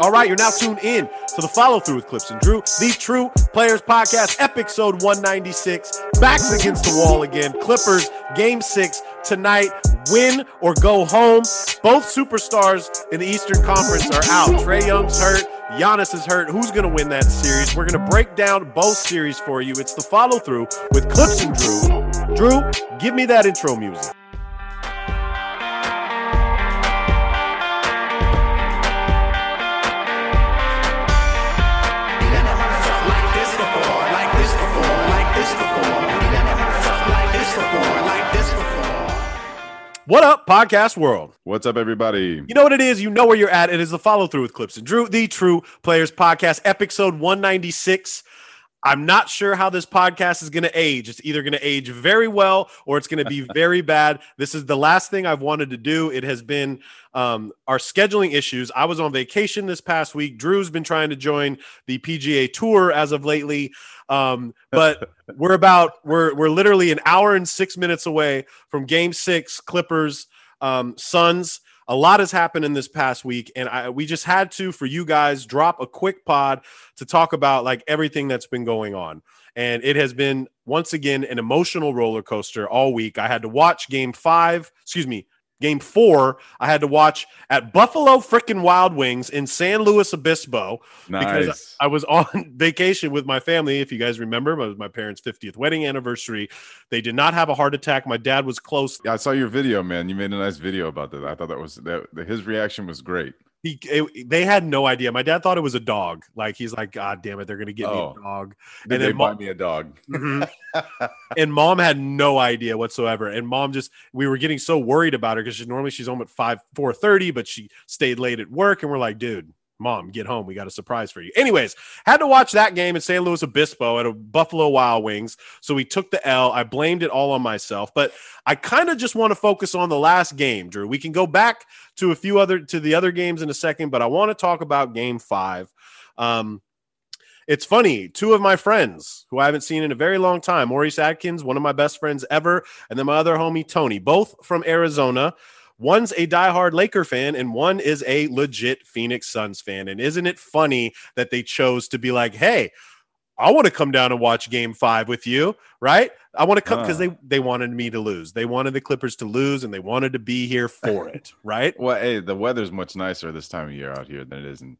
All right, you're now tuned in to the follow through with Clipps and Drew, the True Players Podcast, episode 196. Backs against the wall again. Clippers, game six tonight. Win or go home. Both superstars in the Eastern Conference are out. Trae Young's hurt. Giannis is hurt. Who's going to win that series? We're going to break down both series for you. It's the follow through with Clipps and Drew. Drew, give me that intro music. What up, podcast world? What's up, everybody? You know what it is. You know where you're at. It is the follow through with Clipps and Drew, the True Players Podcast, episode 196. I'm not sure how this podcast is going to age. It's either going to age very well or it's going to be very bad. This is the last thing I've wanted to do. It has been um, our scheduling issues. I was on vacation this past week. Drew's been trying to join the PGA Tour as of lately. Um, but we're about we're we're literally an hour and six minutes away from Game Six, Clippers, um, Suns. A lot has happened in this past week, and I, we just had to for you guys drop a quick pod to talk about like everything that's been going on. And it has been once again an emotional roller coaster all week. I had to watch Game Five, excuse me, Game four, I had to watch at Buffalo freaking Wild Wings in San Luis Obispo nice. because I was on vacation with my family. If you guys remember, it was my parents' 50th wedding anniversary. They did not have a heart attack. My dad was close. Yeah, I saw your video, man. You made a nice video about that. I thought that was that his reaction was great. He, it, they had no idea. My dad thought it was a dog. Like he's like, God damn it, they're gonna get oh. me a dog. Did and they buy mom, me a dog? Mm-hmm. and mom had no idea whatsoever. And mom just, we were getting so worried about her because she, normally she's home at five four thirty, but she stayed late at work. And we're like, dude, mom, get home. We got a surprise for you. Anyways, had to watch that game in San Luis Obispo at a Buffalo Wild Wings. So we took the L. I blamed it all on myself, but I kind of just want to focus on the last game, Drew. We can go back to a few other to the other games in a second, but I want to talk about game five. Um, it's funny, two of my friends who I haven't seen in a very long time, Maurice Atkins, one of my best friends ever, and then my other homie, Tony, both from Arizona. One's a diehard Laker fan and one is a legit Phoenix Suns fan. And isn't it funny that they chose to be like, hey, I want to come down and watch game five with you, right? I want to come because uh. they, they wanted me to lose. They wanted the Clippers to lose and they wanted to be here for it, right? well, hey, the weather's much nicer this time of year out here than it is in,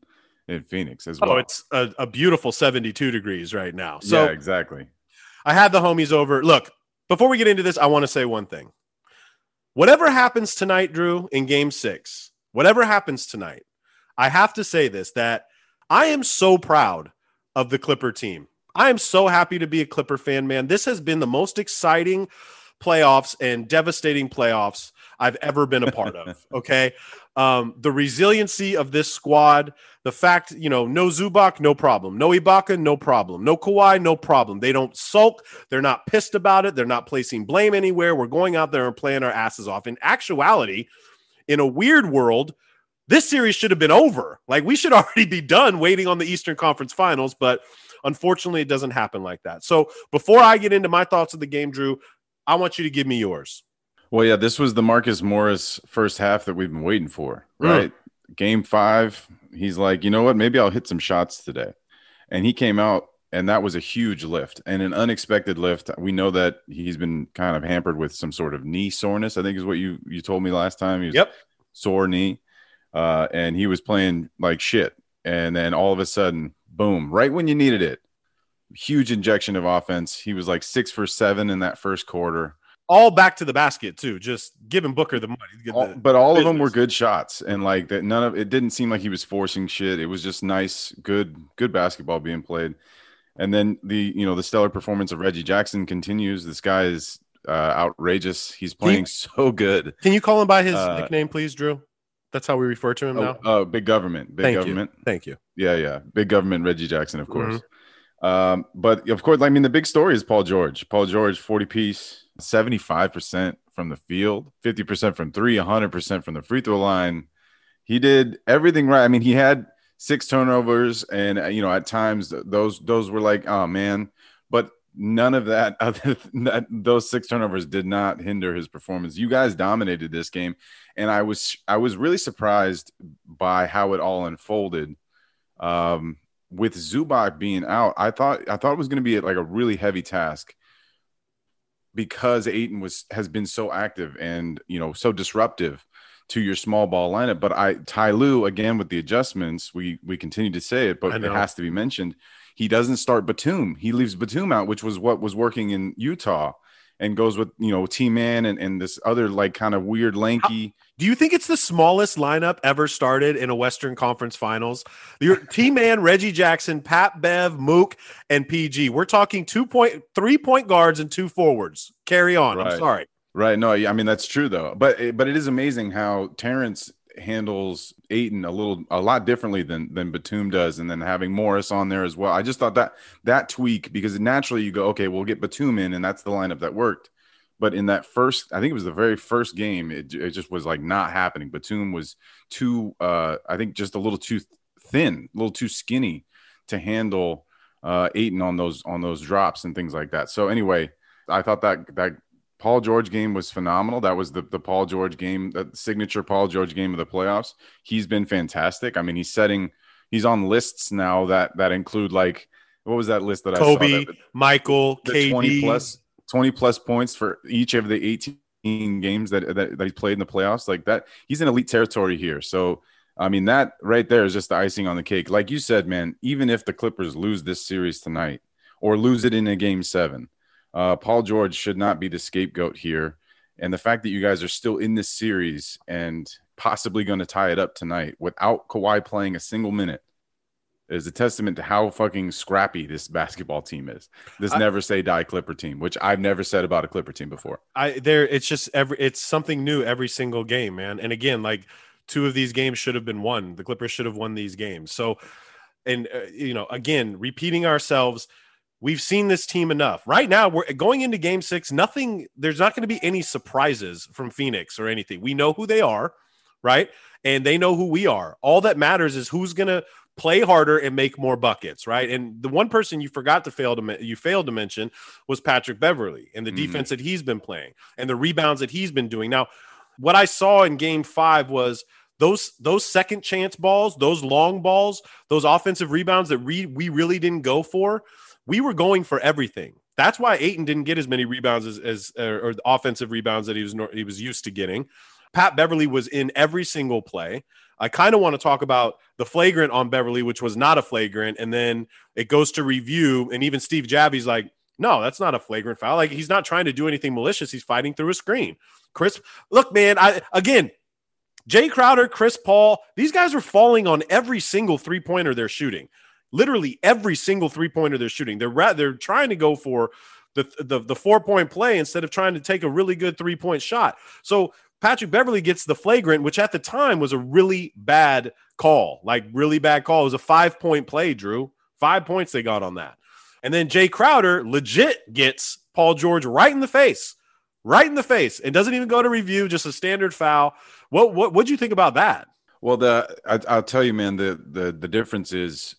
in Phoenix as oh, well. Oh, it's a, a beautiful 72 degrees right now. So yeah, exactly. I had the homies over. Look, before we get into this, I want to say one thing. Whatever happens tonight, Drew, in game six, whatever happens tonight, I have to say this that I am so proud of the Clipper team. I am so happy to be a Clipper fan, man. This has been the most exciting playoffs and devastating playoffs I've ever been a part of. Okay. Um, the resiliency of this squad, the fact, you know, no Zubac, no problem. No Ibaka, no problem. No Kawhi, no problem. They don't sulk. They're not pissed about it. They're not placing blame anywhere. We're going out there and playing our asses off. In actuality, in a weird world, this series should have been over. Like we should already be done waiting on the Eastern Conference Finals, but unfortunately, it doesn't happen like that. So before I get into my thoughts of the game, Drew, I want you to give me yours. Well, yeah, this was the Marcus Morris first half that we've been waiting for, right? Mm. Game five, he's like, you know what? Maybe I'll hit some shots today. And he came out, and that was a huge lift and an unexpected lift. We know that he's been kind of hampered with some sort of knee soreness, I think is what you, you told me last time. He was yep. sore knee. Uh, and he was playing like shit. And then all of a sudden, boom, right when you needed it, huge injection of offense. He was like six for seven in that first quarter all back to the basket too. Just giving Booker the money. All, the but all business. of them were good shots, and like that, none of it didn't seem like he was forcing shit. It was just nice, good, good basketball being played. And then the you know the stellar performance of Reggie Jackson continues. This guy is uh, outrageous. He's playing you, so good. Can you call him by his uh, nickname, please, Drew? That's how we refer to him oh, now. Oh, big government. Big Thank government. You. Thank you. Yeah, yeah. Big government. Reggie Jackson, of course. Mm-hmm. Um, but of course, I mean, the big story is Paul George. Paul George, forty piece 75% from the field, 50% from three, 100% from the free throw line. He did everything right. I mean, he had six turnovers, and uh, you know, at times those those were like, oh man. But none of that other that those six turnovers did not hinder his performance. You guys dominated this game, and I was I was really surprised by how it all unfolded. Um, with Zubac being out, I thought I thought it was going to be like a really heavy task because Ayton was has been so active and you know so disruptive to your small ball lineup. But I Ty Lue again with the adjustments, we we continue to say it, but it has to be mentioned. He doesn't start Batum. He leaves Batum out, which was what was working in Utah, and goes with you know T Man and, and this other like kind of weird lanky. Do you think it's the smallest lineup ever started in a Western Conference Finals? Your T Man, Reggie Jackson, Pat Bev, Mook, and PG. We're talking two point, three point guards and two forwards. Carry on. Right. I'm sorry. Right. No, I mean that's true though. But eh, but it is amazing how Terance handles Ayton a little a lot differently than than Batum does, and then having Morris on there as well. I just thought that that tweak because naturally you go, okay, we'll get Batum in, and that's the lineup that worked. But in that first, I think it was the very first game, it, it just was like not happening. Batum was too, uh, I think, just a little too thin, a little too skinny to handle uh, Ayton on those on those drops and things like that. So anyway, I thought that that Paul George game was phenomenal. That was the, the Paul George game, the signature Paul George game of the playoffs. He's been fantastic. I mean, he's setting, he's on lists now that that include like what was that list that Kobe, I saw? That, Michael, the KD. 20 plus 20 plus points for each of the 18 games that, that, that he's played in the playoffs. Like that, he's in elite territory here. So I mean, that right there is just the icing on the cake. Like you said, man, even if the Clippers lose this series tonight or lose it in a game seven, uh, Paul George should not be the scapegoat here. And the fact that you guys are still in this series and possibly going to tie it up tonight without Kawhi playing a single minute is a testament to how fucking scrappy this basketball team is. This I, never say die Clipper team, which I've never said about a Clipper team before. I there it's just every it's something new every single game, man. And again, like two of these games should have been won. The Clippers should have won these games. So and uh, you know, again, repeating ourselves We've seen this team enough. Right now, we're going into game six. Nothing, there's not going to be any surprises from Phoenix or anything. We know who they are, right? And they know who we are. All that matters is who's going to play harder and make more buckets, right? And the one person you forgot to fail to you failed to mention was Patrick Beverley and the mm-hmm. defense that he's been playing and the rebounds that he's been doing. Now, what I saw in game 5 was those those second chance balls, those long balls, those offensive rebounds that we we really didn't go for we were going for everything. That's why Ayton didn't get as many rebounds as, as or offensive rebounds that he was he was used to getting. Pat Beverley was in every single play. I kind of want to talk about the flagrant on Beverley, which was not a flagrant, and then it goes to review, and even Steve Javie's like, "No, that's not a flagrant foul. Like he's not trying to do anything malicious. He's fighting through a screen." Chris, look, man, I again, Jay Crowder, Chris Paul, these guys are falling on every single three pointer they're shooting literally every single three pointer they're shooting. They're they're trying to go for the, the the four point play instead of trying to take a really good three point shot. So Patrick Beverley gets the flagrant, which at the time was a really bad call, like really bad call. It was a five point play, Drew. Five points they got on that. And then Jay Crowder legit gets Paul George right in the face, right in the face, and doesn't even go to review, just a standard foul. What what what'd you think about that? Well, the I, will tell you, man, the the the difference is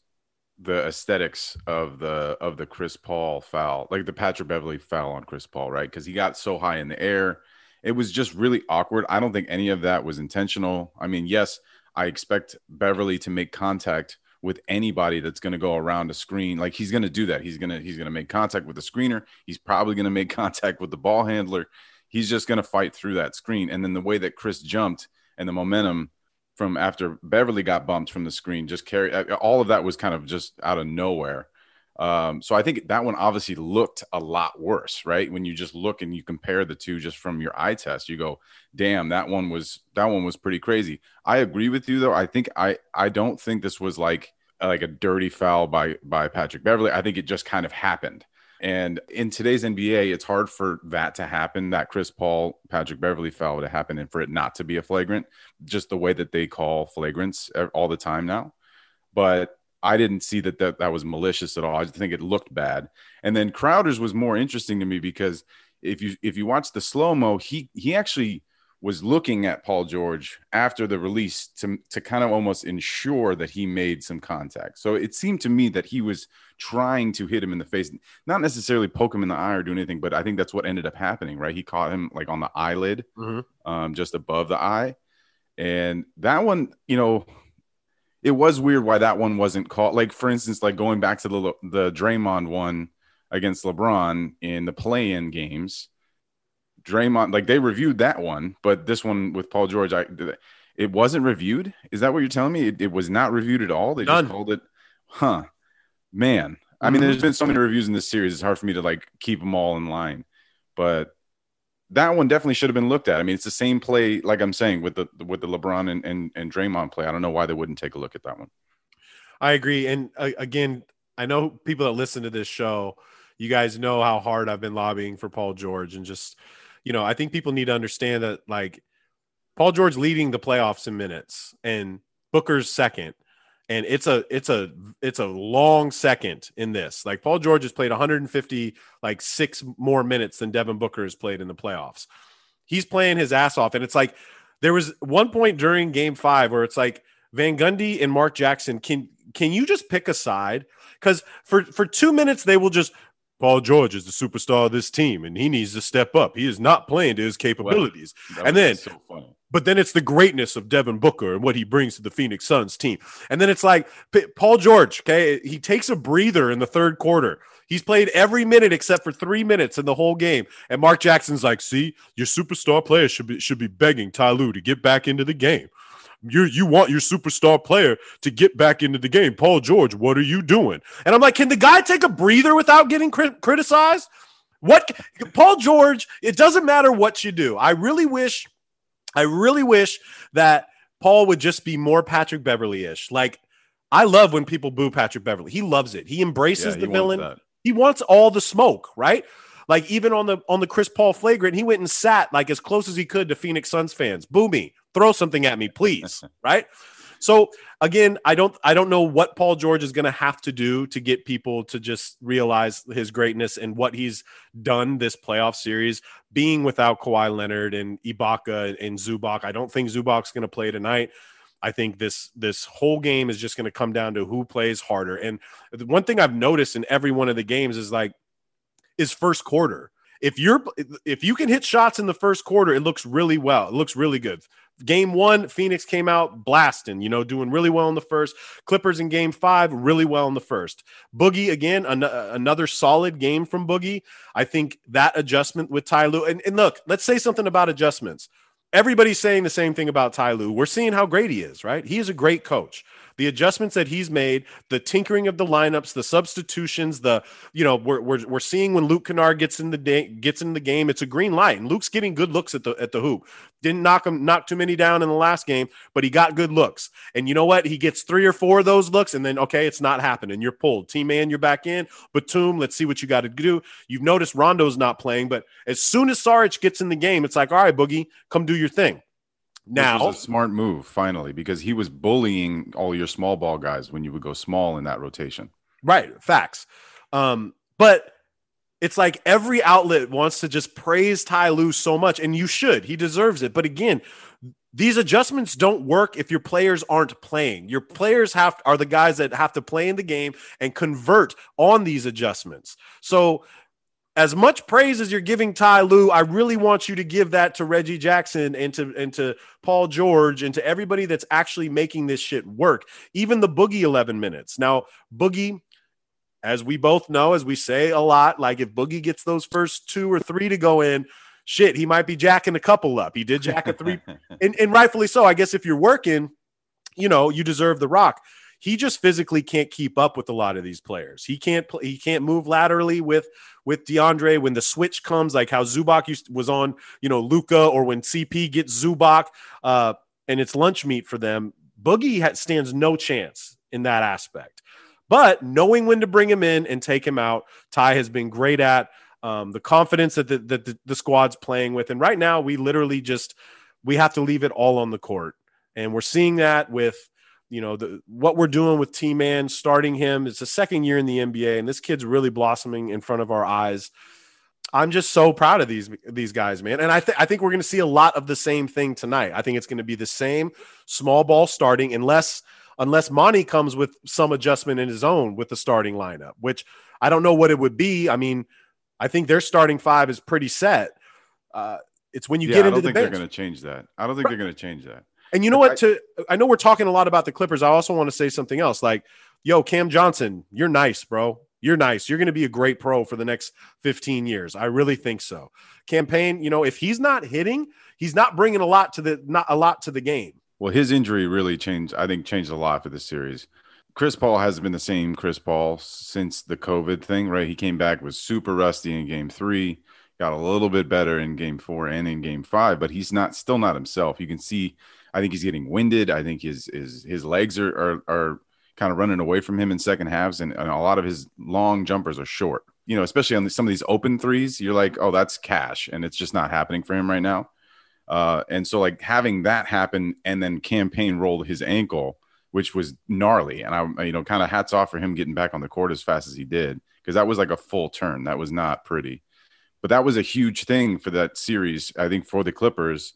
the aesthetics of the of the Chris Paul foul, like the Patrick Beverley foul on Chris Paul, right? Because he got so high in the air, it was just really awkward. I don't think any of that was intentional. I mean, yes, I expect Beverley to make contact with anybody that's going to go around a screen. Like he's going to do that. He's going to he's going to make contact with the screener. He's probably going to make contact with the ball handler. He's just going to fight through that screen. And then the way that Chris jumped and the momentum from after Beverley got bumped from the screen. Just carry uh, all of that was kind of just out of nowhere. Um, so I think that one obviously looked a lot worse, right? When you just look and you compare the two just from your eye test, you go, "Damn, that one was that one was pretty crazy." I agree with you though. I think I I don't think this was like like a dirty foul by by Patrick Beverley. I think it just kind of happened. And in today's NBA, it's hard for that to happen, that Chris Paul, Patrick Beverley foul to happen, and for it not to be a flagrant, just the way that they call flagrants all the time now. But I didn't see that that, that was malicious at all. I just think it looked bad. And then Crowder's was more interesting to me because if you if you watch the slow mo, he he actually was looking at Paul George after the release to, to kind of almost ensure that he made some contact. So it seemed to me that he was trying to hit him in the face, not necessarily poke him in the eye or do anything, but I think that's what ended up happening, right? He caught him like on the eyelid, mm-hmm. um, just above the eye. And that one, you know, it was weird why that one wasn't caught. Like, for instance, like going back to the, the Draymond one against LeBron in the play in games Draymond, like they reviewed that one, but this one with Paul George, I it wasn't reviewed. Is that what you're telling me? It, it was not reviewed at all. They None. just called it, huh? Man, I mean, there's been so many reviews in this series. It's hard for me to like keep them all in line, but that one definitely should have been looked at. I mean, it's the same play, like I'm saying, with the with the LeBron and and, and Draymond play. I don't know why they wouldn't take a look at that one. I agree, and uh, again, I know people that listen to this show. You guys know how hard I've been lobbying for Paul George, and just you know, I think people need to understand that like Paul George leading the playoffs in minutes and Booker's second. And it's a it's a it's a long second in this. Like Paul George has played 150 like six more minutes than Devin Booker has played in the playoffs. He's playing his ass off. And it's like there was one point during game five where it's like Van Gundy and Mark Jackson, can can you just pick a side? Because for for two minutes they will just Paul George is the superstar of this team, and he needs to step up. He is not playing to his capabilities. Well, and then, so but then it's the greatness of Devin Booker and what he brings to the Phoenix Suns team. And then it's like Paul George. Okay, he takes a breather in the third quarter. He's played every minute except for three minutes in the whole game. And Mark Jackson's like, "See, your superstar player should be should be begging Ty Lue to get back into the game." you you want your superstar player to get back into the game. Paul George, what are you doing? And I'm like, can the guy take a breather without getting crit- criticized? What Paul George, it doesn't matter what you do. I really wish I really wish that Paul would just be more Patrick Beverley-ish. Like I love when people boo Patrick Beverley. He loves it. He embraces yeah, the villain. He wants all the smoke, right? Like even on the on the Chris Paul flagrant, he went and sat like as close as he could to Phoenix Suns fans. Boo me, throw something at me, please. right? So again, I don't I don't know what Paul George is going to have to do to get people to just realize his greatness and what he's done this playoff series, being without Kawhi Leonard and Ibaka and Zubac. I don't think Zubac's going to play tonight. I think this this whole game is just going to come down to who plays harder. And the one thing I've noticed in every one of the games is like is first quarter. If you're if you can hit shots in the first quarter, it looks really well. It looks really good. Game one, Phoenix came out blasting, you know, doing really well in the first. Clippers in game five, really well in the first. Boogie, again, an- uh, another solid game from Boogie. I think that adjustment with Ty Lue, and, and look, let's say something about adjustments. Everybody's saying the same thing about Ty Lue. We're seeing how great he is, right? He is a great coach the adjustments that he's made, the tinkering of the lineups, the substitutions, the you know we're we're, we're seeing when Luke Kennard gets in the day, gets in the game, it's a green light, and Luke's getting good looks at the at the hoop. Didn't knock him knock too many down in the last game, but he got good looks. And you know what? He gets three or four of those looks, and then okay, it's not happening. You're pulled. T Man, you're back in. Batum, let's see what you got to do. You've noticed Rondo's not playing, but as soon as Saric gets in the game, it's like, all right, Boogie, come do your thing. Now, a smart move finally because he was bullying all your small ball guys when you would go small in that rotation. Right, facts. Um, but it's like every outlet wants to just praise Ty Lue so much, and you should. He deserves it. But again, these adjustments don't work if your players aren't playing. Your players have are the guys that have to play in the game and convert on these adjustments. So as much praise as you're giving Ty Lue, I really want you to give that to Reggie Jackson and to and to Paul George and to everybody that's actually making this shit work. Even the Boogie 11 minutes. Now, Boogie, as we both know, as we say a lot, like if Boogie gets those first two or three to go in, shit, he might be jacking a couple up. He did jack a three, and, and rightfully so. I guess if you're working, you know, you deserve the rock he just physically can't keep up with a lot of these players. He can't he can't move laterally with with DeAndre when the switch comes, like how Zubac used was on, you know, Luka, or when CP gets Zubac, uh, and it's lunch meat for them. Boogie ha- stands no chance in that aspect. But knowing when to bring him in and take him out, Ty has been great at um, the confidence that the, that the, the squad's playing with. And right now, we literally just we have to leave it all on the court, and we're seeing that with you know the what we're doing with T Man, starting him. It's the second year in the NBA, and this kid's really blossoming in front of our eyes. I'm just so proud of these these guys, man. And I th- I think we're going to see a lot of the same thing tonight. I think it's going to be the same small ball starting unless unless Monty comes with some adjustment in his own with the starting lineup, which I don't know what it would be. I mean, I think their starting five is pretty set. Uh, it's when you yeah, get I into don't the think bench. they're going to change that. I don't think they're going to change that. And you know what? To I know we're talking a lot about the Clippers. I also want to say something else. Like, yo, Cam Johnson, you're nice, bro. You're nice. You're going to be a great pro for the next 15 years. I really think so. Cam Payne, you know, if he's not hitting, he's not bringing a lot to the not a lot to the game. Well, his injury really changed. I think changed a lot for this series. Chris Paul hasn't been the same Chris Paul since the COVID thing, right? He came back was super rusty in Game Three, got a little bit better in Game Four and in Game Five, but he's not still not himself. You can see. I think he's getting winded. I think his his his legs are are, are kind of running away from him in second halves, and, and a lot of his long jumpers are short. You know, especially on some of these open threes, you're like, oh, that's cash, and it's just not happening for him right now. Uh, and so like having that happen and then Cam Payne rolled his ankle, which was gnarly. And I, you know, kind of hats off for him getting back on the court as fast as he did, because that was like a full turn. That was not pretty, but that was a huge thing for that series. I think for the Clippers,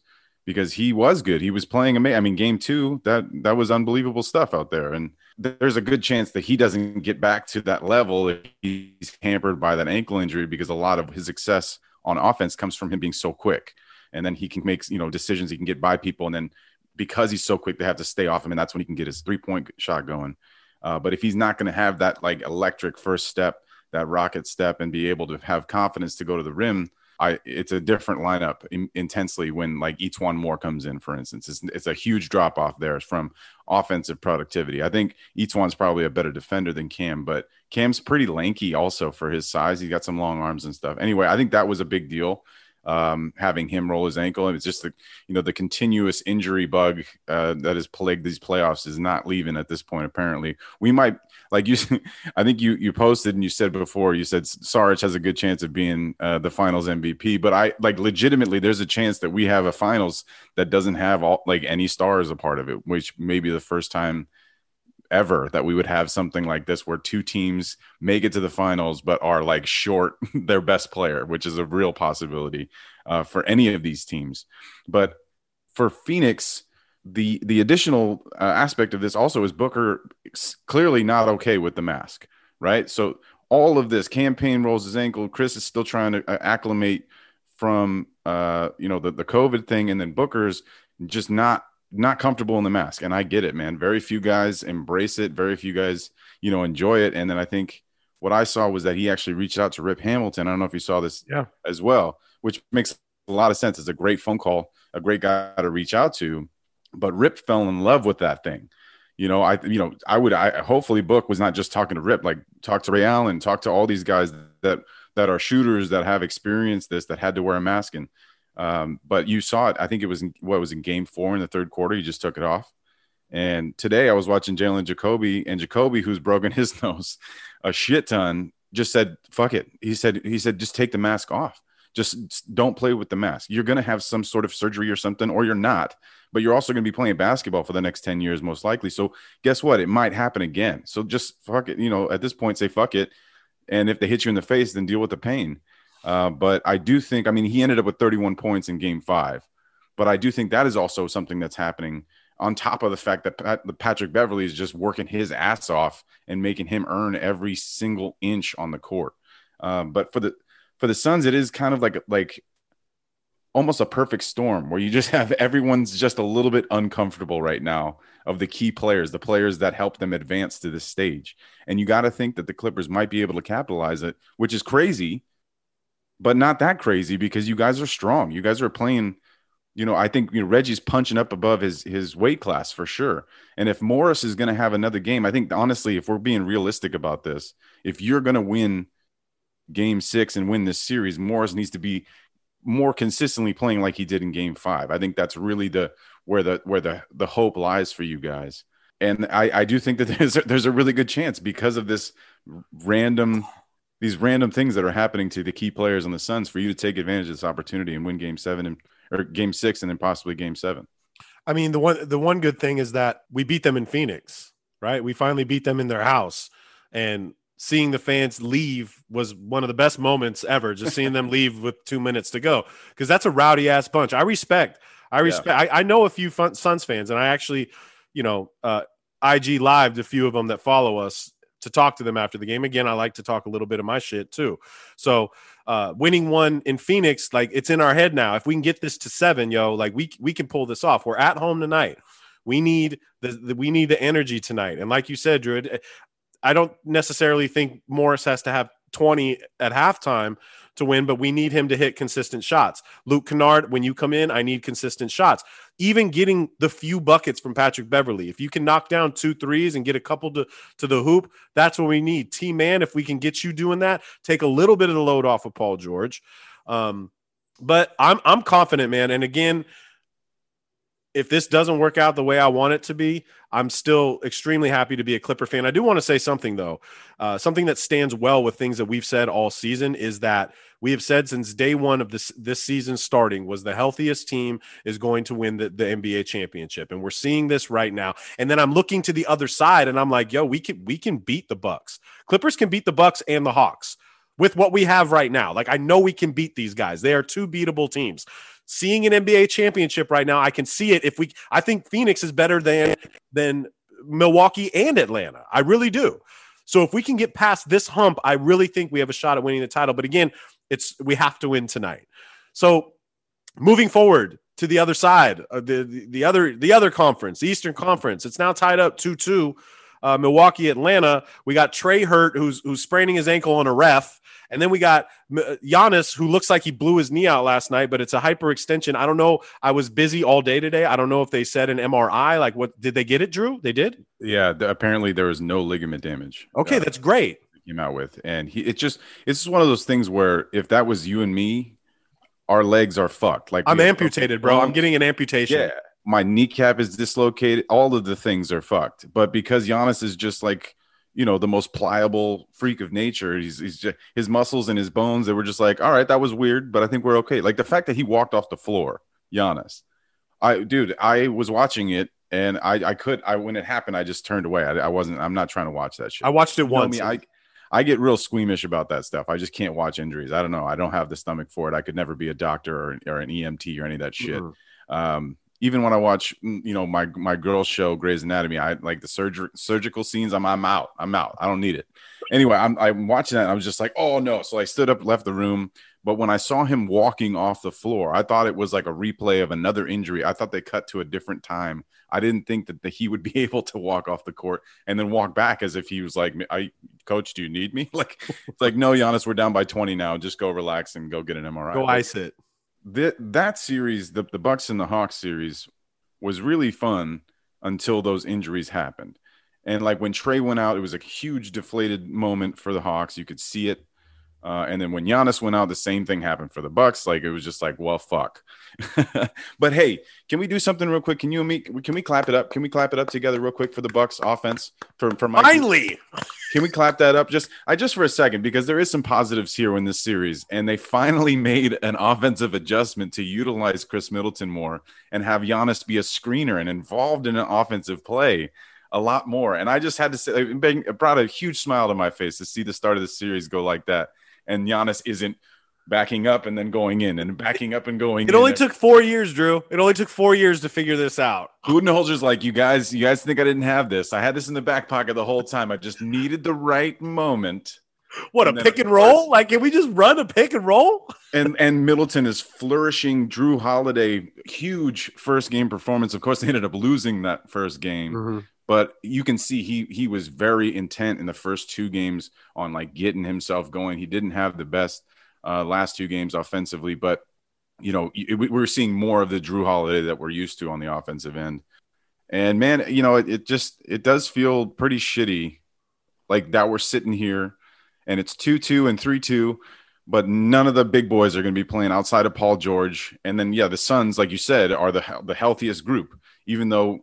because he was good. He was playing amazing. I mean, game two, that that was unbelievable stuff out there. And there's a good chance that he doesn't get back to that level if he's hampered by that ankle injury because a lot of his success on offense comes from him being so quick and then he can make you know decisions. He can get by people, and then because he's so quick, they have to stay off him, and that's when he can get his three point shot going. Uh, but if he's not going to have that like electric first step, that rocket step, and be able to have confidence to go to the rim, I it's a different lineup in, intensely when like E'Twaun Moore comes in, for instance. It's, it's a huge drop off there from offensive productivity. I think E'Twaun's probably a better defender than Cam, but Cam's pretty lanky also for his size. He's got some long arms and stuff. Anyway, I think that was a big deal um, having him roll his ankle. And it's just the, you know, the continuous injury bug uh, that has plagued these playoffs is not leaving at this point. Apparently, we might, like you, I think you you posted and you said before, you said Saric has a good chance of being uh, the Finals MVP. But I like legitimately, there's a chance that we have a Finals that doesn't have all like any stars a part of it, which may be the first time ever that we would have something like this where two teams make it to the finals but are like short their best player, which is a real possibility uh, for any of these teams. But for Phoenix, the the additional uh, aspect of this also is Booker clearly not okay with the mask, right? So all of this Cam Payne rolls his ankle. Chris is still trying to uh, acclimate from uh, you know the the COVID thing, and then Booker's just not not comfortable in the mask and i get it man. Very few guys embrace it. Very few guys you know enjoy it. And then i think what i saw was that he actually reached out to rip hamilton. I don't know if you saw this yeah. as well which makes a lot of sense. It's a great phone call a great guy to reach out to. But rip fell in love with that thing. You know i you know i would i hopefully book was not just talking to rip like talk to ray allen talk to all these guys that that are shooters that have experienced this that had to wear a mask. And um, but you saw it. I think it was in, what was in game four in the third quarter. He just took it off. And today I was watching Jalen Jacoby, and Jacoby, who's broken his nose a shit ton, just said, "Fuck it." He said, "He said just take the mask off. Just don't play with the mask. You're gonna have some sort of surgery or something, or you're not. But you're also gonna be playing basketball for the next ten years, most likely. So guess what? It might happen again. So just fuck it. You know, at this point, say fuck it. And if they hit you in the face, then deal with the pain." Uh, but I do think, I mean, he ended up with 31 points in game five. But I do think that is also something that's happening on top of the fact that Pat, Patrick Beverley is just working his ass off and making him earn every single inch on the court. Um, but for the for the Suns, it is kind of like like almost a perfect storm where you just have everyone's just a little bit uncomfortable right now of the key players, the players that help them advance to this stage. And you got to think that the Clippers might be able to capitalize it, which is crazy but not that crazy because you guys are strong. You guys are playing. You know, I think you know Reggie's punching up above his his weight class for sure. And if Morris is going to have another game, I think honestly, if we're being realistic about this, if you're going to win Game Six and win this series, Morris needs to be more consistently playing like he did in Game Five. I think that's really the where the where the the hope lies for you guys. And I I do think that there's a, there's a really good chance because of this random these random things that are happening to the key players on the Suns for you to take advantage of this opportunity and win game seven and or game six and then possibly game seven. I mean, the one the one good thing is that we beat them in Phoenix, right? We finally beat them in their house. And seeing the fans leave was one of the best moments ever. Just seeing them leave with two minutes to go because that's a rowdy ass bunch. I respect. I respect. Yeah. I, I, know a few fun, Suns fans, and I actually, you know, uh, IG lived a few of them that follow us to talk to them after the game. Again, I like to talk a little bit of my shit too. So, uh, winning one in Phoenix, like it's in our head now. If we can get this to seven, yo, like we we can pull this off. We're at home tonight. We need the, the, we need the energy tonight. And like you said, Drew, I don't necessarily think Morris has to have 20 at halftime to win, but we need him to hit consistent shots. Luke Kennard, when you come in, I need consistent shots. Even getting the few buckets from Patrick Beverley. If you can knock down two threes and get a couple to, to the hoop, that's what we need. T man, if we can get you doing that, take a little bit of the load off of Paul George. Um, but I'm I'm confident, man. And again, if this doesn't work out the way I want it to be, I'm still extremely happy to be a Clipper fan. I do want to say something though. Uh, something that stands well with things that we've said all season is that we have said since day one of this this season starting was the healthiest team is going to win the, the NBA championship, and we're seeing this right now. And then I'm looking to the other side, and I'm like, yo, we can we can beat the Bucks. Clippers can beat the Bucks and the Hawks with what we have right now. Like I know we can beat these guys. They are two beatable teams seeing an NBA championship right now, I can see it. If we, I think Phoenix is better than than Milwaukee and Atlanta. I really do. So if we can get past this hump, I really think we have a shot at winning the title. But again, it's we have to win tonight. So moving forward to the other side, uh, the, the the other the other conference, the Eastern Conference, it's now tied up two two. Uh, Milwaukee, Atlanta. We got Trae hurt, who's who's spraining his ankle on a ref. And then we got uh, Giannis, who looks like he blew his knee out last night, but it's a hyperextension. I don't know. I was busy all day today. I don't know if they said an MRI. Like, what did they get it, Drew? They did. Yeah. Apparently, there was no ligament damage. Okay, uh, that's great. Came out with, and he. It's just it's just one of those things where if that was you and me, our legs are fucked. Like I'm amputated, bro. I'm getting an amputation. Yeah. My kneecap is dislocated. All of the things are fucked. But because Giannis is just like you know the most pliable freak of nature. He's, he's just his muscles and his bones they were just like all right that was weird but i think we're okay. Like the fact that he walked off the floor Giannis. I dude i was watching it and i i could i when it happened i just turned away. I, I wasn't i'm not trying to watch that shit. I watched it you once me, i i get real squeamish about that stuff. I just can't watch injuries. I don't know. I don't have the stomach for it. I could never be a doctor or, or an emt or any of that shit. Mm-hmm. um even when I watch, mm, you know, my my girl show Grey's Anatomy, I like the surgery surgical scenes. I'm I'm out. I'm out. I don't need it. Anyway, I'm I'm watching that. I was just like, oh no. So I stood up, left the room. But when I saw him walking off the floor, I thought it was like a replay of another injury. I thought they cut to a different time. I didn't think that the, he would be able to walk off the court and then walk back as if he was like, "I, coach, do you need me?" Like, it's like, no, Giannis, we're down by 20 now. Just go relax and go get an MRI. Go ice it that that series, the the Bucks and the Hawks series, was really fun until those injuries happened. And like when Trae went out, it was a huge deflated moment for the Hawks. You could see it. Uh, and then when Giannis went out, the same thing happened for the Bucks. Like it was just like, well, fuck. but hey, can we do something real quick? Can you and me? Can we clap it up? Can we clap it up together real quick for the Bucks offense? For for Mike? finally, can we clap that up just I just for a second because there is some positives here in this series, and they finally made an offensive adjustment to utilize Khris Middleton more and have Giannis be a screener and involved in an offensive play a lot more. And I just had to say, it brought a huge smile to my face to see the start of the series go like that and Giannis isn't backing up and then going in and backing up and going. It only took four years, Drew. It only took four years to figure this out. Budenholzer's like, you guys, you guys think I didn't have this? I had this in the back pocket the whole time. I just needed the right moment. What and a pick and roll! Like, can we just run a pick and roll? and and Middleton is flourishing. Jrue Holiday, huge first game performance. Of course, they ended up losing that first game, mm-hmm but you can see he he was very intent in the first two games on like getting himself going. He didn't have the best uh, last two games offensively, but you know we we're seeing more of the Jrue Holiday that we're used to on the offensive end. And man, you know it, it just it does feel pretty shitty, like that we're sitting here, and it's two two and three two, but none of the big boys are going to be playing outside of Paul George. And then yeah, the Suns, like you said, are the the healthiest group, even though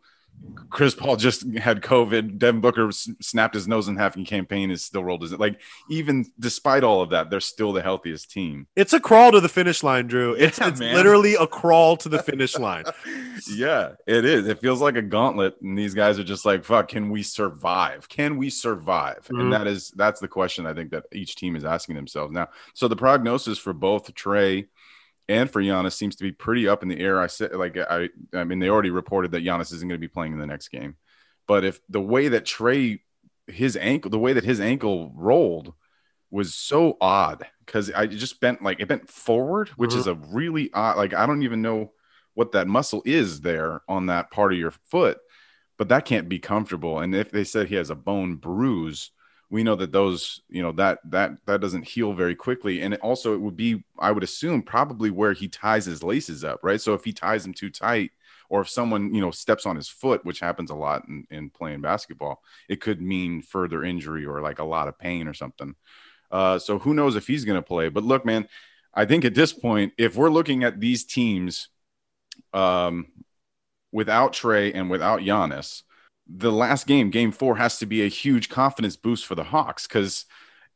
Chris Paul just had COVID. Devin Booker s- snapped his nose in half in Cam Payne is still rolled his like even despite all of that, they're still the healthiest team. It's a crawl to the finish line, Drew. It's, Yeah, it's literally a crawl to the finish line. yeah, it is. It feels like a gauntlet, and these guys are just like, "Fuck, can we survive? Can we survive?" Mhm. And that is that's the question I think that each team is asking themselves now. So the prognosis for both Trae and for Giannis seems to be pretty up in the air. I said, like, I, I mean, they already reported that Giannis isn't going to be playing in the next game, but if the way that Trae, his ankle, the way that his ankle rolled was so odd because I just bent like it bent forward, which Mhm. is a really odd. Like I don't even know what that muscle is there on that part of your foot, but that can't be comfortable. And if they said he has a bone bruise, we know that those, you know, that that that doesn't heal very quickly. And it also it would be, I would assume, probably where he ties his laces up, right? So if he ties them too tight, or if someone, you know, steps on his foot, which happens a lot in, in playing basketball, it could mean further injury or like a lot of pain or something. Uh, so who knows if he's going to play? But look, man, I think at this point, if we're looking at these teams um, without Trae and without Giannis, the last game, game four, has to be a huge confidence boost for the Hawks because.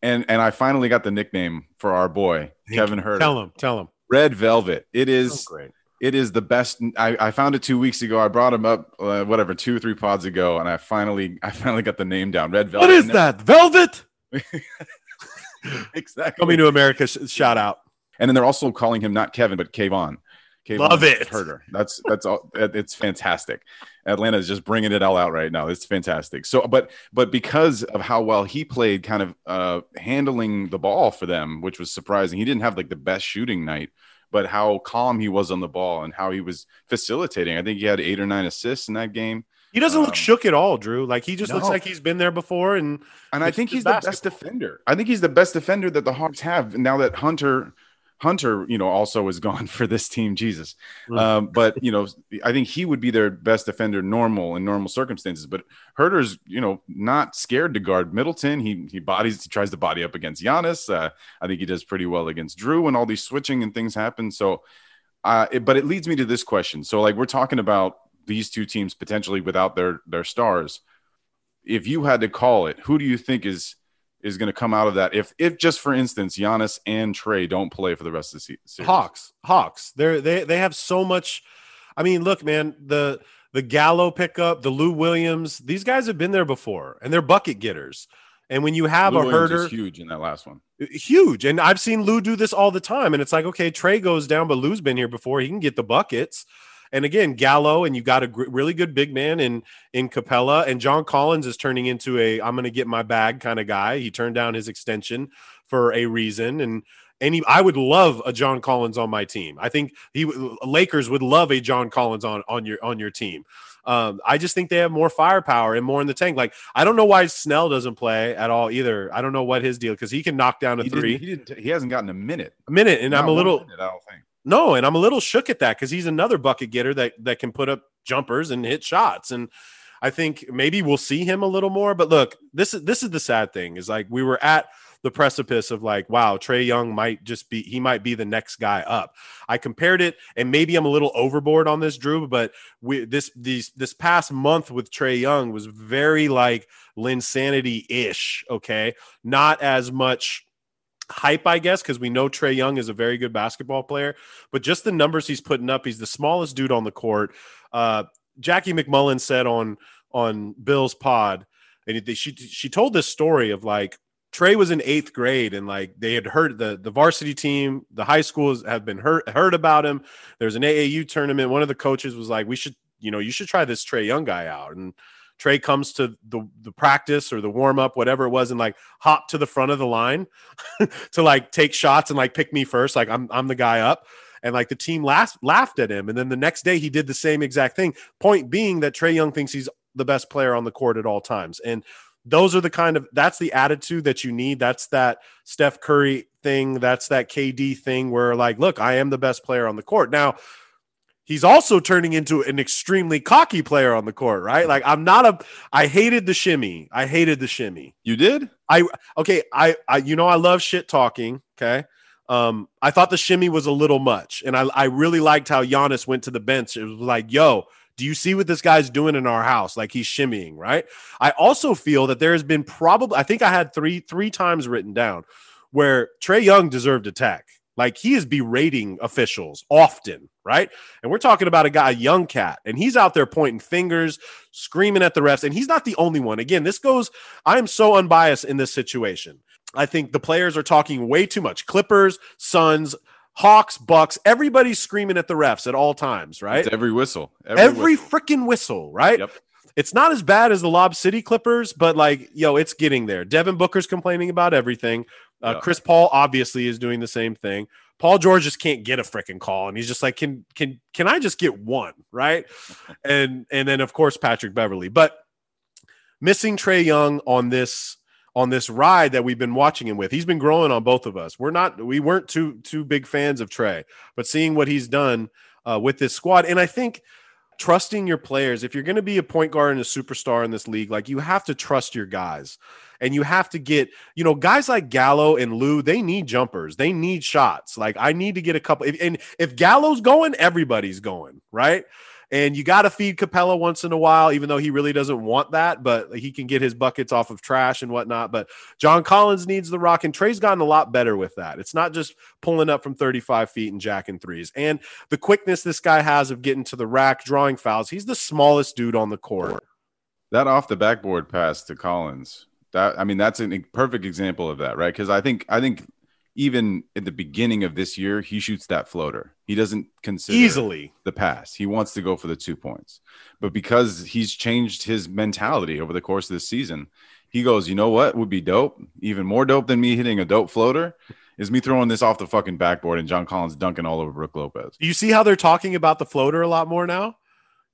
And, and I finally got the nickname for our boy Kevin Huerter. Tell him, tell him. Red Velvet. It is Oh, great. it is the best. I, I found it two weeks ago. I brought him up, uh, whatever, two or three pods ago, and I finally I finally got the name down. Red Velvet. What is that? Velvet? exactly. Coming to America. sh- Shout out. And then they're also calling him not Kevin, but Kayvon. Kayvon Love it. Huerter. That's that's all. it- It's fantastic. Atlanta is just bringing it all out right now. It's fantastic. So, but but because of how well he played, kind of uh, handling the ball for them, which was surprising. He didn't have like the best shooting night, but how calm he was on the ball and how he was facilitating. I think he had eight or nine assists in that game. He doesn't Um, look shook at all, Drew. Like he just looks like he's been there before. And And I think he's the best defender. I think he's the best defender that the Hawks have now that Hunter Hunter, you know, also is gone for this team. Jesus. Mm. Um, but you know, I think he would be their best defender normal in normal circumstances. But Huerter's, you know, not scared to guard Middleton. He he bodies he tries to body up against Giannis. Uh, I think he does pretty well against Jrue when all these switching and things happen. So uh, it, but it leads me to this question. So like we're talking about these two teams potentially without their their stars. If you had to call it, who do you think is is going to come out of that? If if just for instance, Giannis and Trae don't play for the rest of the season, Hawks, Hawks. They're they they have so much. I mean, look, man, the the Gallo pickup, the Lou Williams, these guys have been there before, and they're bucket getters. And when you have Lou a Williams Huerter, huge in that last one. Uh, huge. And I've seen Lou do this all the time. And it's like, okay, Trae goes down, but Lou's been here before. He can get the buckets. And again, Gallo, and you got a gr- really good big man in in Capela, and John Collins is turning into a I'm going to get my bag kind of guy. He turned down his extension for a reason, and any I would love a John Collins on my team. I think he Lakers would love a John Collins on on your on your team. Um, I just think they have more firepower and more in the tank. Like I don't know why Snell doesn't play at all either. I don't know what his deal because he can knock down a He three didn't, he didn't. He hasn't gotten a minute. a minute, and I'm a little minute, I don't think. No, and I'm a little shook at that because he's another bucket getter that that can put up jumpers and hit shots. And I think maybe we'll see him a little more. But look, this is this is the sad thing is like we were at the precipice of like, wow, Trae Young might just be he might be the next guy up. I compared it, and maybe I'm a little overboard on this, Drew, but we this these this past month with Trae Young was very like Linsanity ish. Okay, not as much hype, I guess, because we know Trae Young is a very good basketball player, but just the numbers he's putting up, he's the smallest dude on the court. Uh, Jackie MacMullan said on on Bill's pod, and she she told this story of like Trae was in eighth grade, and like they had heard the the varsity team, the high schools have been heard heard about him. There's an AAU tournament. One of the coaches was like, "We should, you know, you should try this Trae Young guy out." And Trae comes to the the practice or the warm up, whatever it was, and like hop to the front of the line to like take shots and like pick me first. Like I'm I'm the guy up. And like the team laughed laughed at him. And then the next day he did the same exact thing. Point being that Trae Young thinks he's the best player on the court at all times. And those are the kind of that's the attitude that you need. That's that Steph Curry thing. That's that KD thing where like, look, I am the best player on the court. Now, he's also turning into an extremely cocky player on the court, right? Like I'm not a I hated the shimmy. I hated the shimmy. You did? I okay, I I you know I love shit talking, okay? Um I thought the shimmy was a little much and I I really liked how Giannis went to the bench. It was like, "Yo, Do you see what this guy's doing in our house? Like he's shimmying, right? I also feel that there has been probably, I think I had three three times written down where Trae Young deserved a tech. Like he is berating officials often, right? And we're talking about a guy, a young cat, and he's out there pointing fingers, screaming at the refs. And he's not the only one. Again, this goes, I am so unbiased in this situation. I think the players are talking way too much. Clippers, Suns, Hawks, Bucks, everybody's screaming at the refs at all times, right? It's every whistle. Every, Every whistle. freaking whistle, right? Yep. It's not as bad as the Lob City Clippers, but like, yo, it's getting there. Devin Booker's complaining about everything. Uh, Yeah. Chris Paul obviously is doing the same thing. Paul George just can't get a freaking call, and he's just like, can can can I just get one, right? and and then of course Patrick Beverley, but missing Trae Young on this on this ride that we've been watching him with. He's been growing on both of us. We're not we weren't too too big fans of Trae, but seeing what he's done uh, with this squad, and I think trusting your players. If you're going to be a point guard and a superstar in this league, like you have to trust your guys. And you have to get, you know, guys like Gallo and Lou, they need jumpers. They need shots. Like I need to get a couple. If, and if Gallo's going, everybody's going, right? And you got to feed Capela once in a while, even though he really doesn't want that, but he can get his buckets off of trash and whatnot. But John Collins needs the rock, and Trae's gotten a lot better with that. It's not just pulling up from 35 feet and jacking threes. And the quickness this guy has of getting to the rack, drawing fouls. He's the smallest dude on the court. That off the backboard pass to Collins. That I mean, that's a perfect example of that, right? Because I think I think even at the beginning of this year, he shoots that floater. He doesn't consider Easily. the pass. He wants to go for the two points. But because he's changed his mentality over the course of this season, he goes, you know what would be dope? Even more dope than me hitting a dope floater is me throwing this off the fucking backboard and John Collins dunking all over Brooke Lopez. You see how they're talking about the floater a lot more now?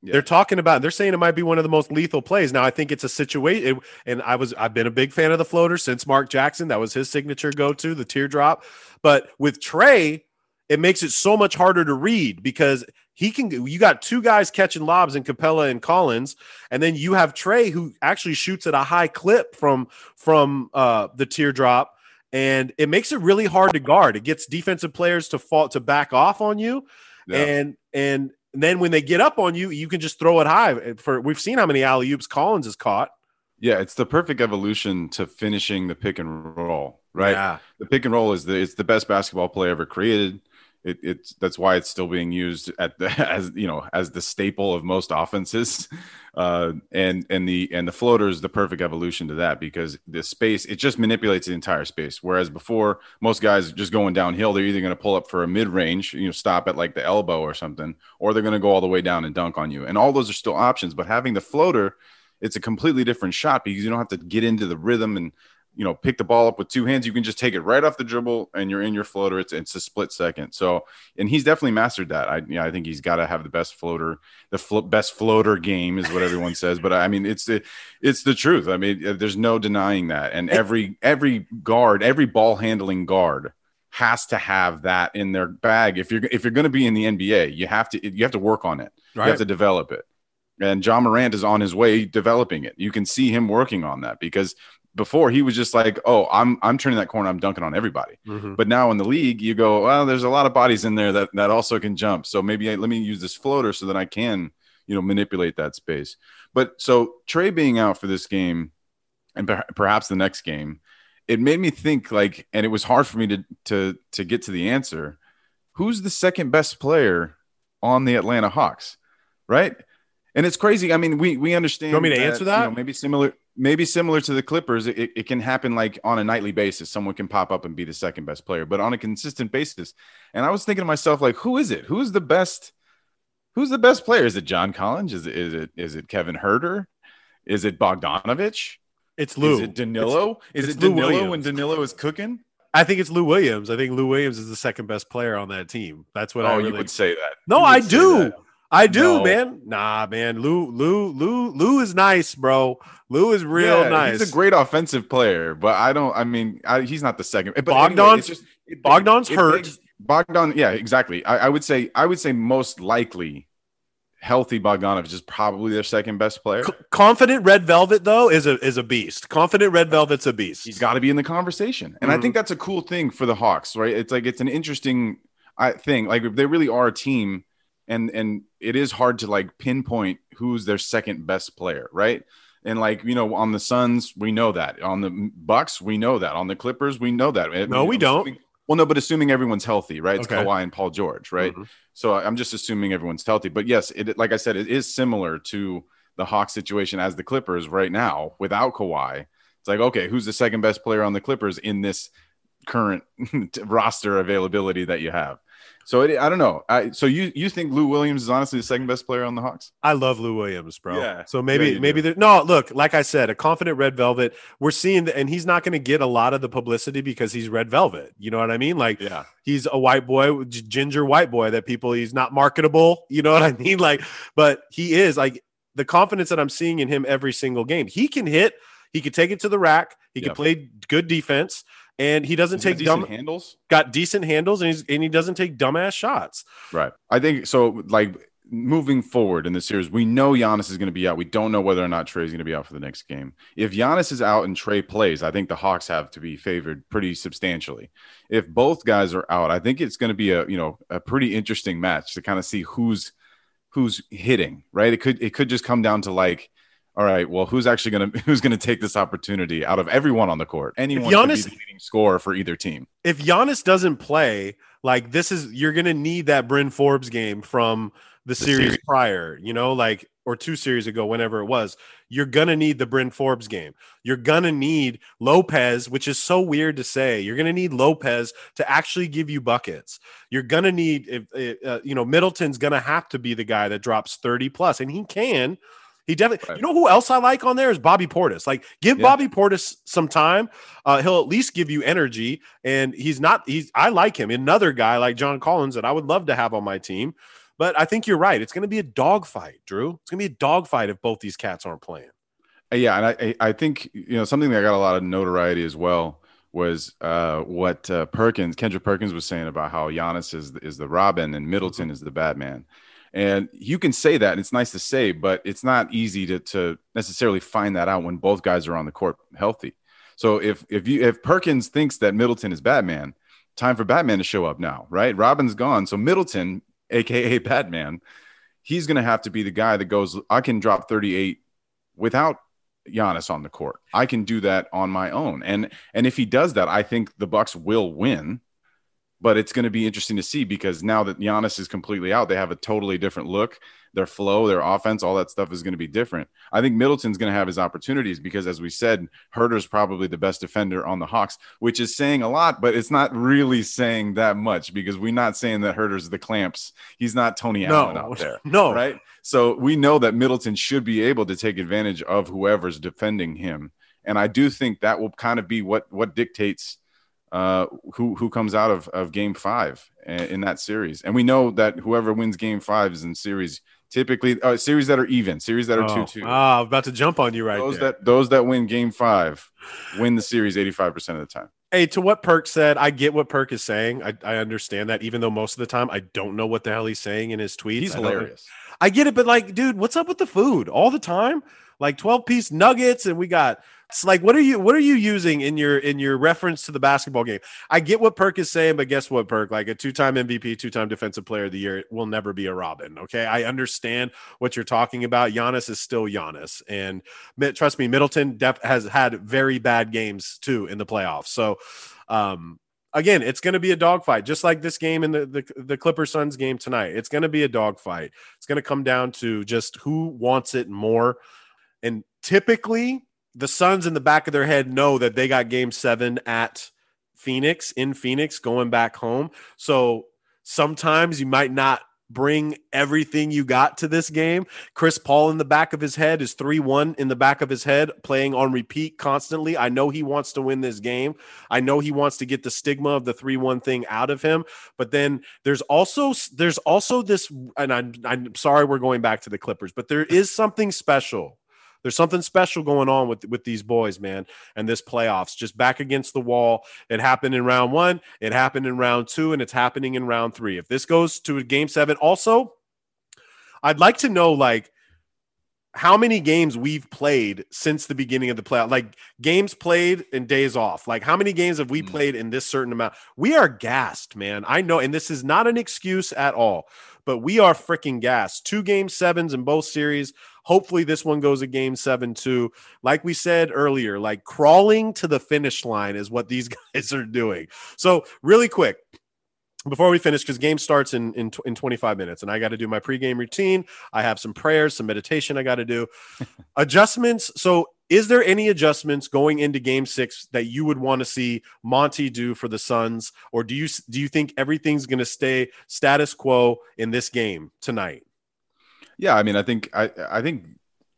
Yeah. They're talking about they're saying it might be one of the most lethal plays. Now I think it's a situation and I was I've been a big fan of the floater since Mark Jackson. That was his signature go-to, the teardrop. But with Trae, it makes it so much harder to read because he can you got two guys catching lobs in Capela and Collins, and then you have Trae who actually shoots at a high clip from from uh the teardrop. And it makes it really hard to guard. It gets defensive players to fall to back off on you Yeah. and and then when they get up on you, you can just throw it high. For we've seen how many alley oops Collins has caught. Yeah, it's the perfect evolution to finishing the pick and roll, right? Yeah. The pick and roll is the it's the best basketball play ever created. It, it's that's why it's still being used at the as you know as the staple of most offenses, uh, and and the and the floater is the perfect evolution to that because the space it just manipulates the entire space. Whereas before most guys just going downhill, they're either going to pull up for a mid range, you know, stop at like the elbow or something, or they're going to go all the way down and dunk on you. And all those are still options, but having the floater it's a completely different shot because you don't have to get into the rhythm and you know pick the ball up with two hands you can just take it right off the dribble and you're in your floater. It's, it's a split second. So and he's definitely mastered that. I yeah, i think he's got to have the best floater the flo- best floater game is what everyone says but i mean it's the it's the truth. I mean uh, there's no denying that. And every every guard every ball handling guard has to have that in their bag. If you're if you're going to be in the nba you have to you have to work on it. You have to develop it. And Ja Morant is on his way developing it. You can see him working on that because before he was just like, "Oh, I'm I'm turning that corner, I'm dunking on everybody." Mhm. But now in the league, you go, "Well, there's a lot of bodies in there that that also can jump. So maybe I, let me use this floater so that I can, you know, manipulate that space." But so Trae being out for this game and per- perhaps the next game, it made me think like and it was hard for me to to to get to the answer. Who's the second best player on the Atlanta Hawks? Right? And it's crazy. I mean, we we understand. You want me to answer that? You know, maybe similar, maybe similar to the Clippers. It, it can happen like on a nightly basis. Someone can pop up and be the second best player, but on a consistent basis. And I was thinking to myself, like, who is it? Who's the best? Who's the best player? Is it John Collins? Is it is it is it Kevin Huerter? Is it Bogdanovich? It's Lou. Is it Danilo? is it's it Lou Danilo Williams. when Danilo is cooking? I think it's Lou Williams. I think Lou Williams is the second best player on that team. That's what I oh, really. you would say that. no, I do. that. I do, No. man. Nah, man. Lou, Lou, Lou, Lou is nice, bro. Lou is real Yeah, nice. He's a great offensive player, but I don't. I mean, I, he's not the second. But Bogdan's- anyway, just, it- Bogdan's it hurt. begs- Bogdan, yeah, exactly. I, I would say, I would say most likely, healthy Bogdanovich is probably their second best player. C- Confident Red Velvet though is a is a beast. Confident Red Velvet's a beast. He's got to be in the conversation, and I Mhm. think that's a cool thing for the Hawks, right? It's like it's an interesting I thing. Like if they really are a team and and it is hard to like pinpoint who's their second best player, right? And like you know, on the Suns, we know that. On the Bucks, we know that. On the Clippers, we know that. No, we don't. Assuming, well, no, but assuming everyone's healthy, right? It's Okay. Kawhi and Paul George, right? Mhm. So I'm just assuming everyone's healthy. But yes, it like I said, it is similar to the Hawks situation as the Clippers right now without Kawhi. It's like, okay, who's the second best player on the Clippers in this current roster availability that you have? So it, I don't know. I, so you you think Lou Williams is honestly the second best player on the Hawks? I love Lou Williams, bro. Yeah. So maybe Yeah, maybe there, no. Look, like I said, a confident red velvet. We're seeing, the, and he's not going to get a lot of the publicity because he's red velvet. You know what I mean? Like Yeah. he's a white boy, ginger white boy that people. He's not marketable. You know what I mean? Like, but he is like the confidence that I'm seeing in him every single game. He can hit. He can take it to the rack. He can Yeah. play good defense, and he doesn't He's take dumb. handles. Got decent handles, and he's and he doesn't take dumbass shots. Right. I think so. Like moving forward in the series, we know Giannis is going to be out. We don't know whether or not Trae's going to be out for the next game. If Giannis is out and Trey plays, I think the Hawks have to be favored pretty substantially. If both guys are out, I think it's going to be a you know a pretty interesting match to kind of see who's who's hitting. Right. It could it could just come down to like. All right. Well, who's actually going to who's going to take this opportunity out of everyone on the court? Anyone could Giannis- be the leading scorer for either team. if Giannis doesn't play, like this is you're gonna need that Bryn Forbes game from the, series, series. prior, you know, like or two series ago, whenever it was. You're gonna need the Bryn Forbes game. You're gonna need Lopez, which is so weird to say. You're gonna need Lopez to actually give you buckets. You're gonna need if uh, you know Middleton's gonna have to be the guy that drops 30 plus, and he can. He definitely. Right. You know who else I like on there is Bobby Portis. Like, give Yeah. Bobby Portis some time. Uh, he'll at least give you energy, and he's not. He's. I like him. Another guy like John Collins that I would love to have on my team. But I think you're right. It's going to be a dogfight, Drew. It's going to be a dogfight if both these cats aren't playing. Uh, Yeah, and I I think you know something that got a lot of notoriety as well was uh, what uh, Perkins Kendrick Perkins was saying about how Giannis is is the Robin and Middleton is the Batman, and you can say that and it's nice to say, but it's not easy to to necessarily find that out when both guys are on the court healthy. So if if you if Perkins thinks that Middleton is Batman, time for Batman to show up now, right? Robin's gone, so Middleton, aka Batman, he's going to have to be the guy that goes. I can drop thirty eight without Giannis on the court. I can do that on my own. And and if he does that, I think the Bucks will win. But it's going to be interesting to see because now that Giannis is completely out, they have a totally different look. Their flow, their offense, all that stuff is going to be different. I think Middleton's going to have his opportunities because, as we said, Huerter's probably the best defender on the Hawks, which is saying a lot, but it's not really saying that much because we're not saying that Huerter's the clamps. He's not Tony Allen No, out there no, right? So we know that Middleton should be able to take advantage of whoever's defending him, and I do think that will kind of be what what dictates uh, who who comes out of of Game Five in, that series. And we know that whoever wins Game Five is in series typically uh, series that are even, series that are two Oh, two. ah, I'm about to jump on you right those there. that those that win Game Five win the series eighty five percent of the time. Hey, to what Perk said, I get what Perk is saying. I, I understand that, even though most of the time I don't know what the hell he's saying in his tweets. He's I hilarious. I get it, but like, dude, what's up with the food all the time? Like 12 piece nuggets, and we got it's like, what are you what are you using in your in your reference to the basketball game? I get what Perk is saying, but guess what, Perk? Like a two-time MVP, two-time defensive player of the year will never be a Robin. Okay. I understand what you're talking about. Giannis is still Giannis. And trust me, Middleton def- has had very bad games too in the playoffs. So um again, it's going to be a dogfight, just like this game in the the, the Clippers Suns game tonight. It's going to be a dogfight. It's going to come down to just who wants it more. And typically, the Suns in the back of their head know that they got Game Seven at Phoenix in Phoenix, going back home. So sometimes you might not bring everything you got to this game. Chris Paul in the back of his head is 3 1 in the back of his head, playing on repeat constantly. I know he wants to win this game. I know he wants to get the stigma of the 3 1 thing out of him. But then there's also there's also this, and I'm, I'm sorry we're going back to the Clippers, but there is something special. There's something special going on with with these boys, man, and this playoffs. Just back against the wall. It happened in round one. It happened in round two, and it's happening in round three. If this goes to a game seven, also, I'd like to know like how many games we've played since the beginning of the playoff, like games played and days off. Like how many games have we Mm. played in this certain amount? We are gassed, man. I know, and this is not an excuse at all. but we are freaking gassed. Two game sevens in both series. Hopefully, this one goes a game seven too. Like we said earlier, like crawling to the finish line is what these guys are doing. So, really quick, before we finish, because game starts in, in in 25 minutes, and I got to do my pregame routine. I have some prayers, some meditation I got to do, adjustments. So, is there any adjustments going into Game Six that you would want to see Monty do for the Suns, or do you do you think everything's going to stay status quo in this game tonight? Yeah, I mean, I think I I think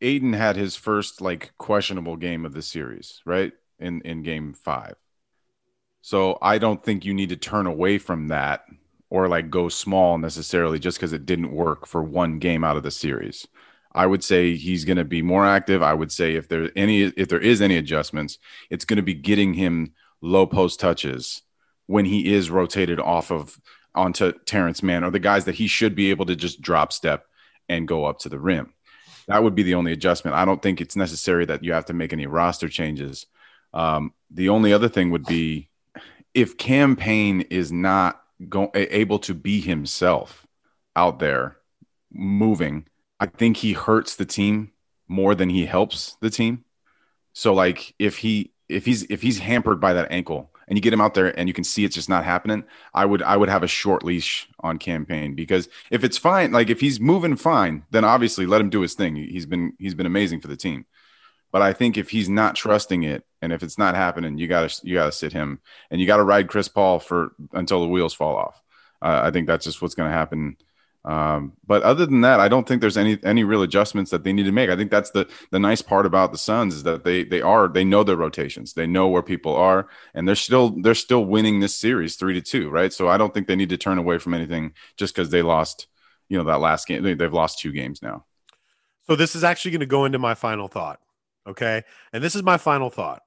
Ayton had his first like questionable game of the series, right? In in Game Five. So I don't think you need to turn away from that or like go small necessarily just because it didn't work for one game out of the series. I would say he's going to be more active. I would say if there any if there is any adjustments, it's going to be getting him low post touches when he is rotated off of onto Terance Mann or the guys that he should be able to just drop step and go up to the rim. That would be the only adjustment. I don't think it's necessary that you have to make any roster changes. Um, the only other thing would be if Cam Payne is not go- able to be himself out there moving, I think he hurts the team more than he helps the team. So like if he if he's if he's hampered by that ankle and you get him out there and you can see it's just not happening, I would I would have a short leash on Cam Payne because if it's fine, like if he's moving fine, then obviously let him do his thing. He's been he's been amazing for the team. But I think if he's not trusting it and if it's not happening, you gotta you gotta sit him and you gotta ride Chris Paul for until the wheels fall off. Uh, I think that's just what's to happen. Um, but other than that, I don't think there's any any real adjustments that they need to make. I think that's the the nice part about the Suns is that they they are they know their rotations, they know where people are, and they're still they're still winning this series three to two, right? So I don't think they need to turn away from anything just because they lost, you know, that last game. They, they've lost two games now. So this is actually going to go into my final thought. Okay. And this is my final thought.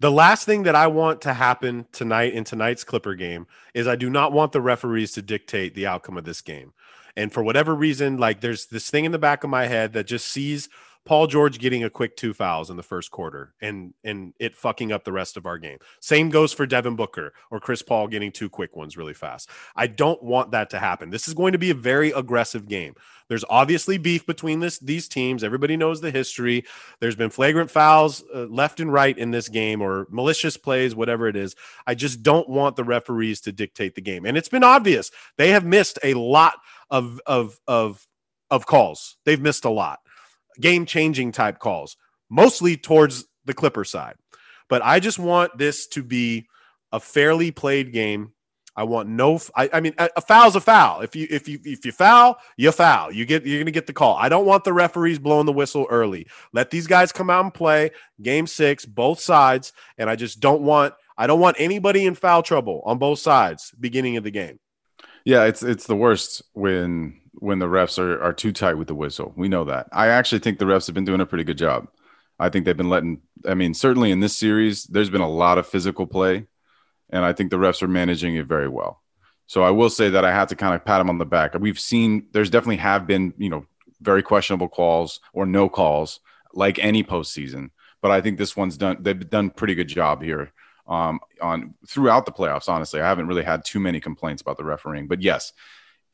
The last thing that I want to happen tonight in tonight's Clipper game is I do not want the referees to dictate the outcome of this game. And for whatever reason, like there's this thing in the back of my head that just sees Paul George getting a quick two fouls in the first quarter and and it fucking up the rest of our game. Same goes for Devin Booker or Chris Paul getting two quick ones really fast. I don't want that to happen. This is going to be a very aggressive game. There's obviously beef between this these teams. Everybody knows the history. There's been flagrant fouls uh, left and right in this game or malicious plays, whatever it is. I just don't want the referees to dictate the game. And it's been obvious. They have missed a lot of of of of calls. They've missed a lot. Game-changing type calls, mostly towards the Clipper side. But I just want this to be a fairly played game I want no. I, I mean, a, a foul's a foul. If you if you if you foul, you foul. You get you're gonna get the call. I don't want the referees blowing the whistle early. Let these guys come out and play game six, both sides. And I just don't want I don't want anybody in foul trouble on both sides beginning of the game. Yeah, it's it's the worst when when the refs are are too tight with the whistle. We know that. I actually think the refs have been doing a pretty good job. I think they've been letting. I mean, certainly in this series, there's been a lot of physical play and I think the refs are managing it very well. So I will say that I have to kind of pat them on the back. We've seen there's definitely have been you know very questionable calls or no calls like any postseason, but I think this one's done. They've done pretty good job here um, on throughout the playoffs. Honestly, I haven't really had too many complaints about the refereeing, but yes,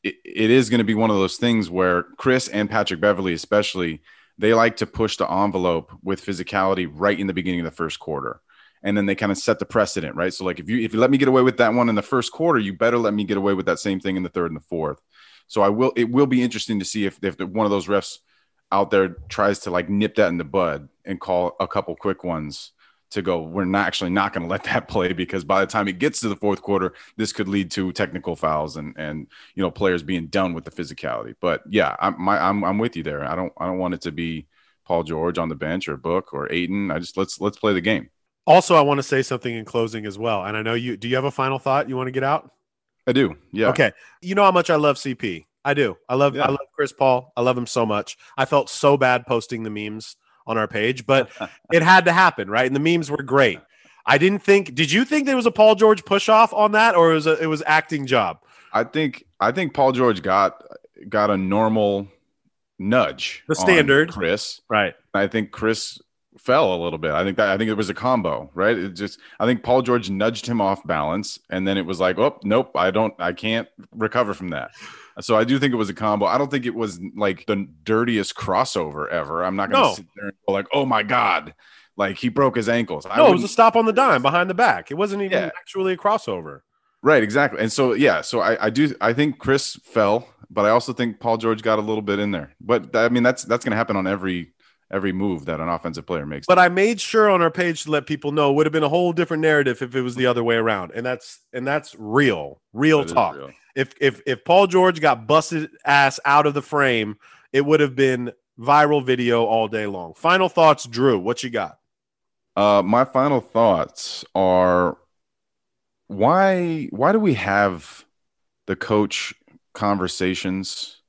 it, is going to be one of those things where Chris and Patrick Beverley, especially, they like to push the envelope with physicality right in the beginning of the first quarter and then they kind of set the precedent, right? So like if you if you let me get away with that one in the first quarter, you better let me get away with that same thing in the third and the fourth. So I will it will be interesting to see if if one of those refs out there tries to like nip that in the bud and call a couple quick ones to go we're not actually not going to let that play because by the time it gets to the fourth quarter this could lead to technical fouls and and you know players being done with the physicality but yeah i'm my, I'm, I'm with you there i don't i don't want it to be paul george on the bench or book or Ayton. i just let's let's play the game also, I want to say something in closing as well. And I know you do you have a final thought you want to get out? I do. Yeah. Okay. You know how much I love CP. I do. I love yeah. I love Chris Paul. I love him so much. I felt so bad posting the memes on our page, but it had to happen, right? And the memes were great. I didn't think did you think there was a Paul George push off on that or it was a, it was acting job? I think I think Paul George got got a normal nudge. The standard. Chris. Right. I think Chris fell a little bit. I think that I think it was a combo, right? It just I think Paul George nudged him off balance, and then it was like, oh nope, I don't, I can't recover from that. So I do think it was a combo. I don't think it was like the dirtiest crossover ever. I'm not going to No. sit there and go like, "Oh my god," like he broke his ankles. I No, it was a stop on the dime behind the back. It wasn't even Yeah. actually a crossover. right, exactly. And so yeah, so I, I do. I think Chris fell, but I also think Paul George got a little bit in there. But I mean, that's that's going to happen on every every move that an offensive player makes. But I made sure on our page to let people know it would have been a whole different narrative if it was the other way around. And that's and that's real, real That talk. real. If if if Paul George got busted ass out of the frame, it would have been viral video all day long. Final thoughts, Drew. What you got? Uh, my final thoughts are why why do we have the coach conversations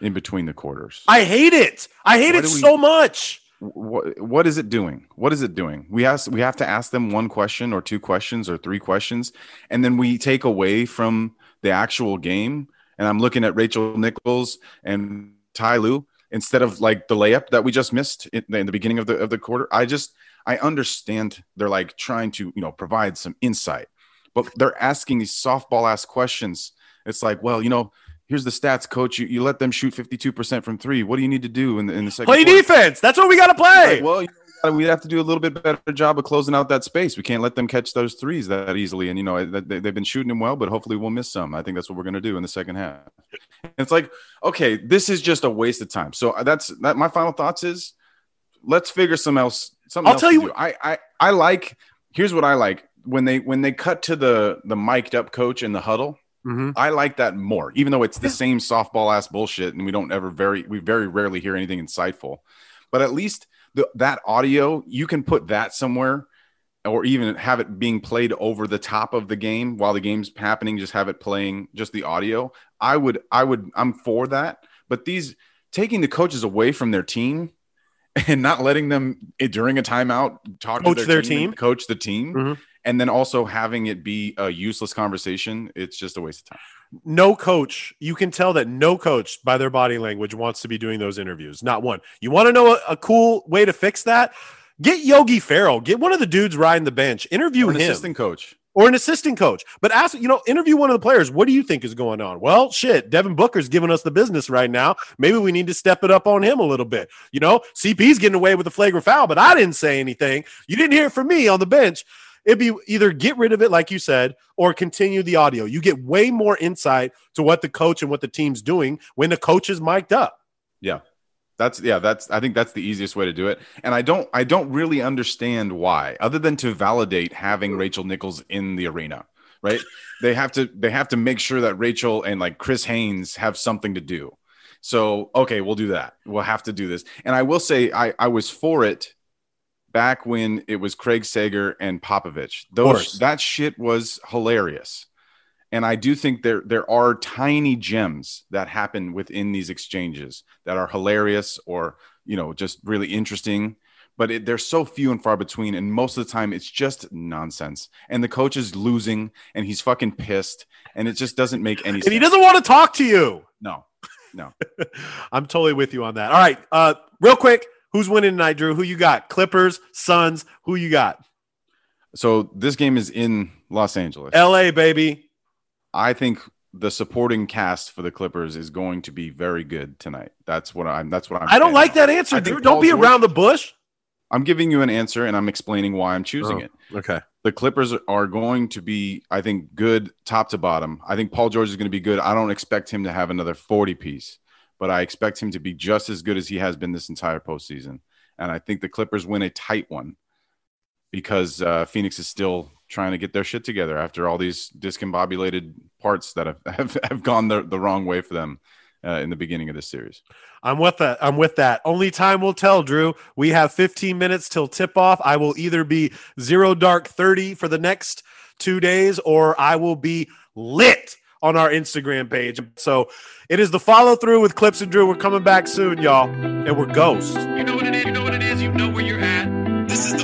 in between the quarters? I hate it. I hate Why it we- so much. what what is it doing? What is it doing? We ask we have to ask them one question or two questions or three questions, and then we take away from the actual game. And I'm looking at Rachel Nichols and Ty Lue instead of like the layup that we just missed in, in the beginning of the of the quarter. I just I understand they're like trying to you know provide some insight, but they're asking these softball ass questions. It's like, well, you know, here's the stats, coach. You, you let them shoot 52% from three. What do you need to do in the, in the second Play quarter? defense. That's what we got to play. Like, well, you know, we have to do a little bit better job of closing out that space. We can't let them catch those threes that easily. And you know, they, they've been shooting them well, but hopefully we'll miss some. I think that's what we're going to do in the second half. And it's like, okay, this is just a waste of time. So that's that. My final thoughts is, let's figure some else. Something I'll else tell you what- I, I I like. Here's what I like when they when they cut to the the mic'd up coach in the huddle. Mhm. I like that more, even though it's the same softball ass bullshit, and we don't ever very we very rarely hear anything insightful. But at least the, that audio, you can put that somewhere, or even have it being played over the top of the game while the game's happening. Just have it playing just the audio. I would, I would, I'm for that. But these taking the coaches away from their team and not letting them eh, during a timeout talk Coach to their and team? coach the team, Mhm. And then also having it be a useless conversation. It's just a waste of time. no coach you can tell that no coach by their body language wants to be doing those interviews. Not one. You want to know a, a cool way to fix that? Get yogi ferrell get one of the dudes riding the bench. Interview Or an him. assistant coach. or an assistant coach. But ask you know interview one of the players. What do you think is going on? Well shit devin booker's giving us the business right now. Maybe we need to step it up on him a little bit. You know cp's getting away with a flagrant foul but i didn't say anything. You didn't hear it from me on the bench it'd be either get rid of it like you said or continue the audio you get way more insight to what the coach and what the team's doing when the coach is mic'd up Yeah. That's yeah, that's I think that's the easiest way to do it. And I don't I don't really understand why, other than to validate having Rachel Nichols in the arena, right? they have to they have to make sure that Rachel and like Chris Haynes have something to do. So okay, we'll do that. We'll have to do this. And I will say I I was for it back when it was Craig Sager and Popovich. Those that shit was hilarious. And I do think there there are tiny gems that happen within these exchanges that are hilarious or you know just really interesting. But it, they're so few and far between, and most of the time it's just nonsense. And the coach is losing, and he's fucking pissed, and it just doesn't make any sense. and sense. he doesn't want to talk to you No, no, i'm totally with you on that all right uh real quick who's winning tonight drew who you got clippers suns who you got so this game is in Los Angeles. la baby I think the supporting cast for the Clippers is going to be very good tonight. That's what I'm. That's what I'm. I don't saying. like that answer, Drew. Don't Paul be George- around the bush. I'm giving you an answer, and I'm explaining why I'm choosing Oh. it. Okay. the Clippers are going to be, I think, good top to bottom. I think Paul George is going to be good. I don't expect him to have another 40 piece, but I expect him to be just as good as he has been this entire postseason. And I think the Clippers win a tight one because uh, Phoenix is still trying to get their shit together after all these discombobulated parts that have, have, have gone the, the wrong way for them uh, in the beginning of this series. I'm with that. I'm with that. Only time will tell, Drew. We have 15 minutes till tip off. I will either be zero dark 30 for the next two days, or I will be lit on our Instagram page. So it is the follow through with Clipps and Drew. We're coming back soon, y'all. And we're ghosts. You know what it is. You know what it is. You know where you're at. This is the